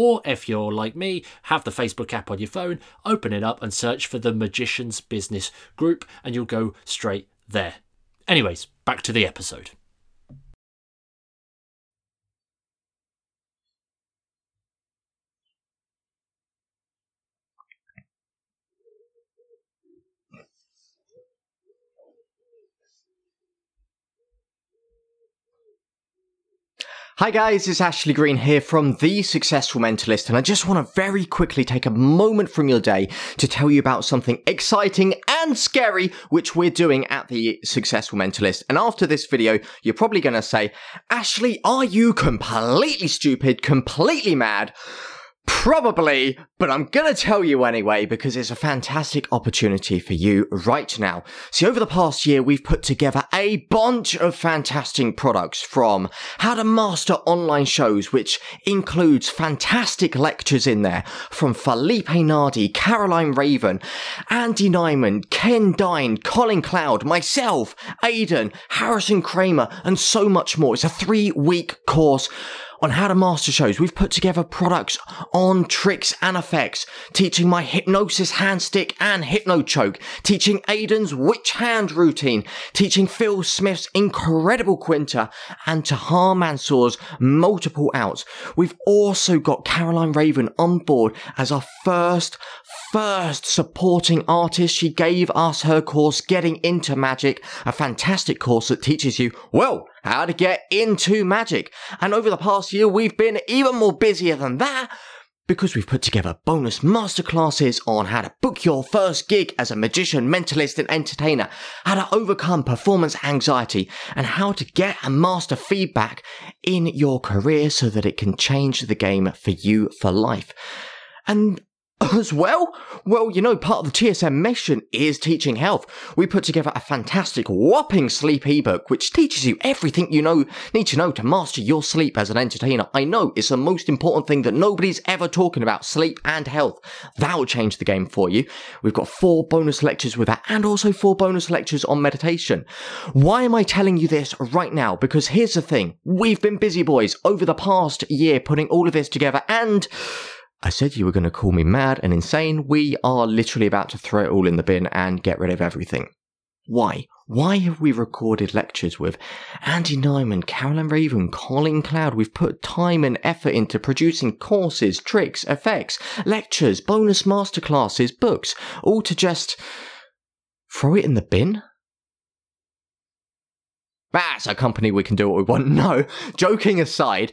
Or if you're like me, have the Facebook app on your phone, open it up and search for the Magician's Business Group, and you'll go straight there. Anyways, back to the episode. Hi guys, it's Ashley Green here from The Successful Mentalist, and I just want to very quickly take a moment from your day to tell you about something exciting and scary which we're doing at The Successful Mentalist. And after this video, you're probably going to say, Ashley, are you completely stupid, completely mad? Probably, but I'm gonna tell you anyway because it's a fantastic opportunity for you right now. See, over the past year, we've put together a bunch of fantastic products from how to master online shows, which includes fantastic lectures in there from Felipe Nardi, Caroline Raven, Andy Nyman, Ken Dyne, Colin Cloud, myself, Aidan, Harrison Kramer, and so much more. It's a three week course on how to master shows. We've put together products on tricks and effects, teaching my hypnosis hand stick and hypno choke, teaching Aidan's witch hand routine, teaching Phil Smith's incredible quinta, and Tahar Mansour's multiple outs. We've also got Caroline Raven on board as our first first supporting artist. She gave us her course, Getting Into Magic, a fantastic course that teaches you, well, how to get into magic. And over the past year, we've been even more busier than that because we've put together bonus masterclasses on how to book your first gig as a magician, mentalist, and entertainer, how to overcome performance anxiety, and how to get and master feedback in your career so that it can change the game for you for life. And as well? Well, you know, part of the TSM mission is teaching health. We put together a fantastic whopping sleep ebook which teaches you everything you know need to know to master your sleep as an entertainer. I know it's the most important thing that nobody's ever talking about, sleep and health. That will change the game for you. We've got four bonus lectures with that and also four bonus lectures on meditation. Why am I telling you this right now? Because here's the thing. We've been busy boys over the past year putting all of this together and I said you were going to call me mad and insane. We are literally about to throw it all in the bin and get rid of everything. Why? Why have we recorded lectures with Andy Nyman, Caroline Raven, Colin Cloud? We've put time and effort into producing courses, tricks, effects, lectures, bonus masterclasses, books, all to just throw it in the bin? That's a company we can do what we want. No, joking aside,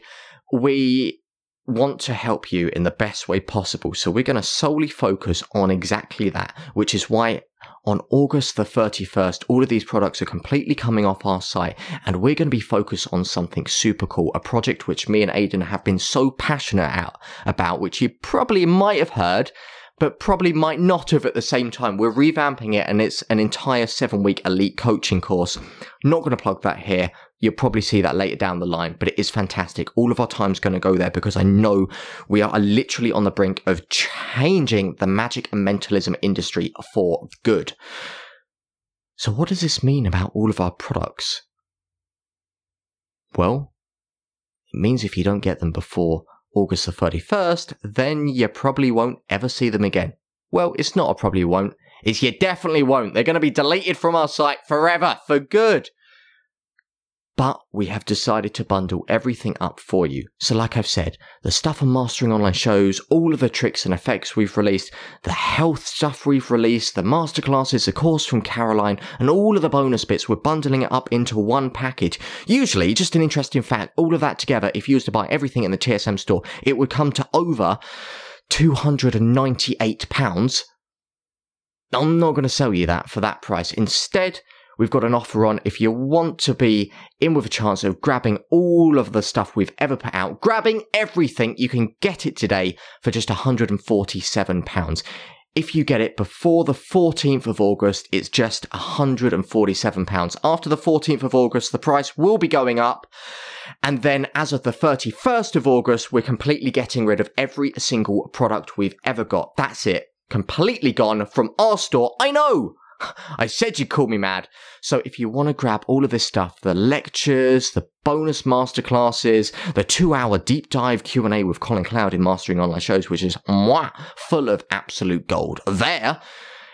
we want to help you in the best way possible. So we're going to solely focus on exactly that, which is why on August the 31st, all of these products are completely coming off our site and we're going to be focused on something super cool, a project which me and Aidan have been so passionate out about, which you probably might have heard but probably might not have at the same time. We're revamping it and it's an entire seven week elite coaching course. Not going to plug that here. You'll probably see that later down the line, but it is fantastic. All of our time's going to go there because I know we are literally on the brink of changing the magic and mentalism industry for good. So what does this mean about all of our products? Well, it means if you don't get them before August the 31st, then you probably won't ever see them again. Well, it's not a probably won't, it's you definitely won't. They're going to be deleted from our site forever, for good. But we have decided to bundle everything up for you. So, like I've said, the stuff on mastering online shows, all of the tricks and effects we've released, the health stuff we've released, the masterclasses, the course from Caroline, and all of the bonus bits, we're bundling it up into one package. Usually, just an interesting fact, all of that together, if you was to buy everything in the TSM store, it would come to over £298. I'm not going to sell you that for that price. Instead, we've got an offer on if you want to be in with a chance of grabbing all of the stuff we've ever put out, grabbing everything, you can get it today for just £147. If you get it before the 14th of August, it's just £147. After the 14th of August, the price will be going up. And then as of the 31st of August, we're completely getting rid of every single product we've ever got. That's it. Completely gone from our store. I know! I said you'd call me mad. So if you want to grab all of this stuff, the lectures, the bonus masterclasses, the two-hour deep dive Q&A with Colin Cloud in Mastering Online Shows, which is mwah, full of absolute gold, there,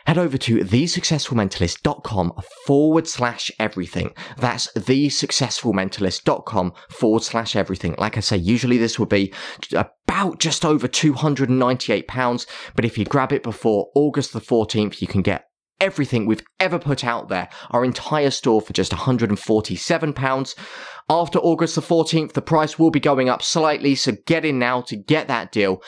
head over to thesuccessfulmentalist.com forward slash everything. That's thesuccessfulmentalist.com forward slash everything. Like I say, usually this would be about just over £298, but if you grab it before August the 14th, you can get everything we've ever put out there, our entire store for just £147. After August the 14th, the price will be going up slightly, so get in now to get that deal.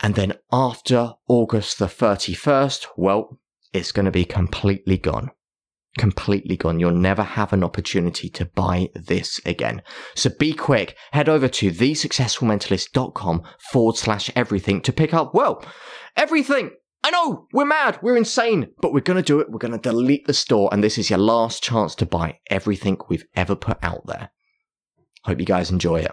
And then after August the 31st, well, it's going to be completely gone. Completely gone. You'll never have an opportunity to buy this again. So be quick. Head over to thesuccessfulmentalist.com forward slash everything to pick up, well, everything I know, we're mad, we're insane, but we're gonna do it. We're gonna delete the store, and this is your last chance to buy everything we've ever put out there. Hope you guys enjoy it.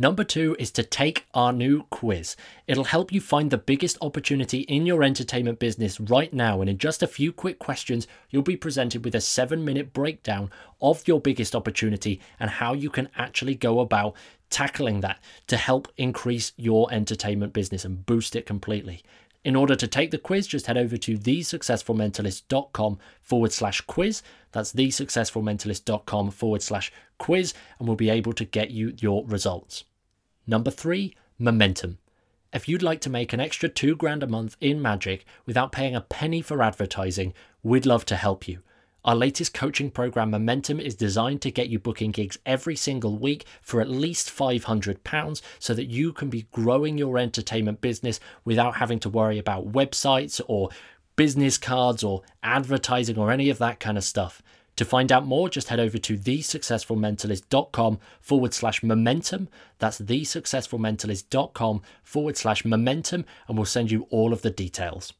Number two is to take our new quiz. It'll help you find the biggest opportunity in your entertainment business right now. And in just a few quick questions, you'll be presented with a seven minute breakdown of your biggest opportunity and how you can actually go about tackling that to help increase your entertainment business and boost it completely. In order to take the quiz, just head over to thesuccessfulmentalist.com forward slash quiz. That's thesuccessfulmentalist.com forward slash quiz, and we'll be able to get you your results. Number three, momentum. If you'd like to make an extra two grand a month in magic without paying a penny for advertising, we'd love to help you. Our latest coaching program, Momentum, is designed to get you booking gigs every single week for at least £500 so that you can be growing your entertainment business without having to worry about websites or business cards or advertising or any of that kind of stuff. To find out more, just head over to thesuccessfulmentalist.com forward slash momentum. That's thesuccessfulmentalist.com forward slash momentum, and we'll send you all of the details.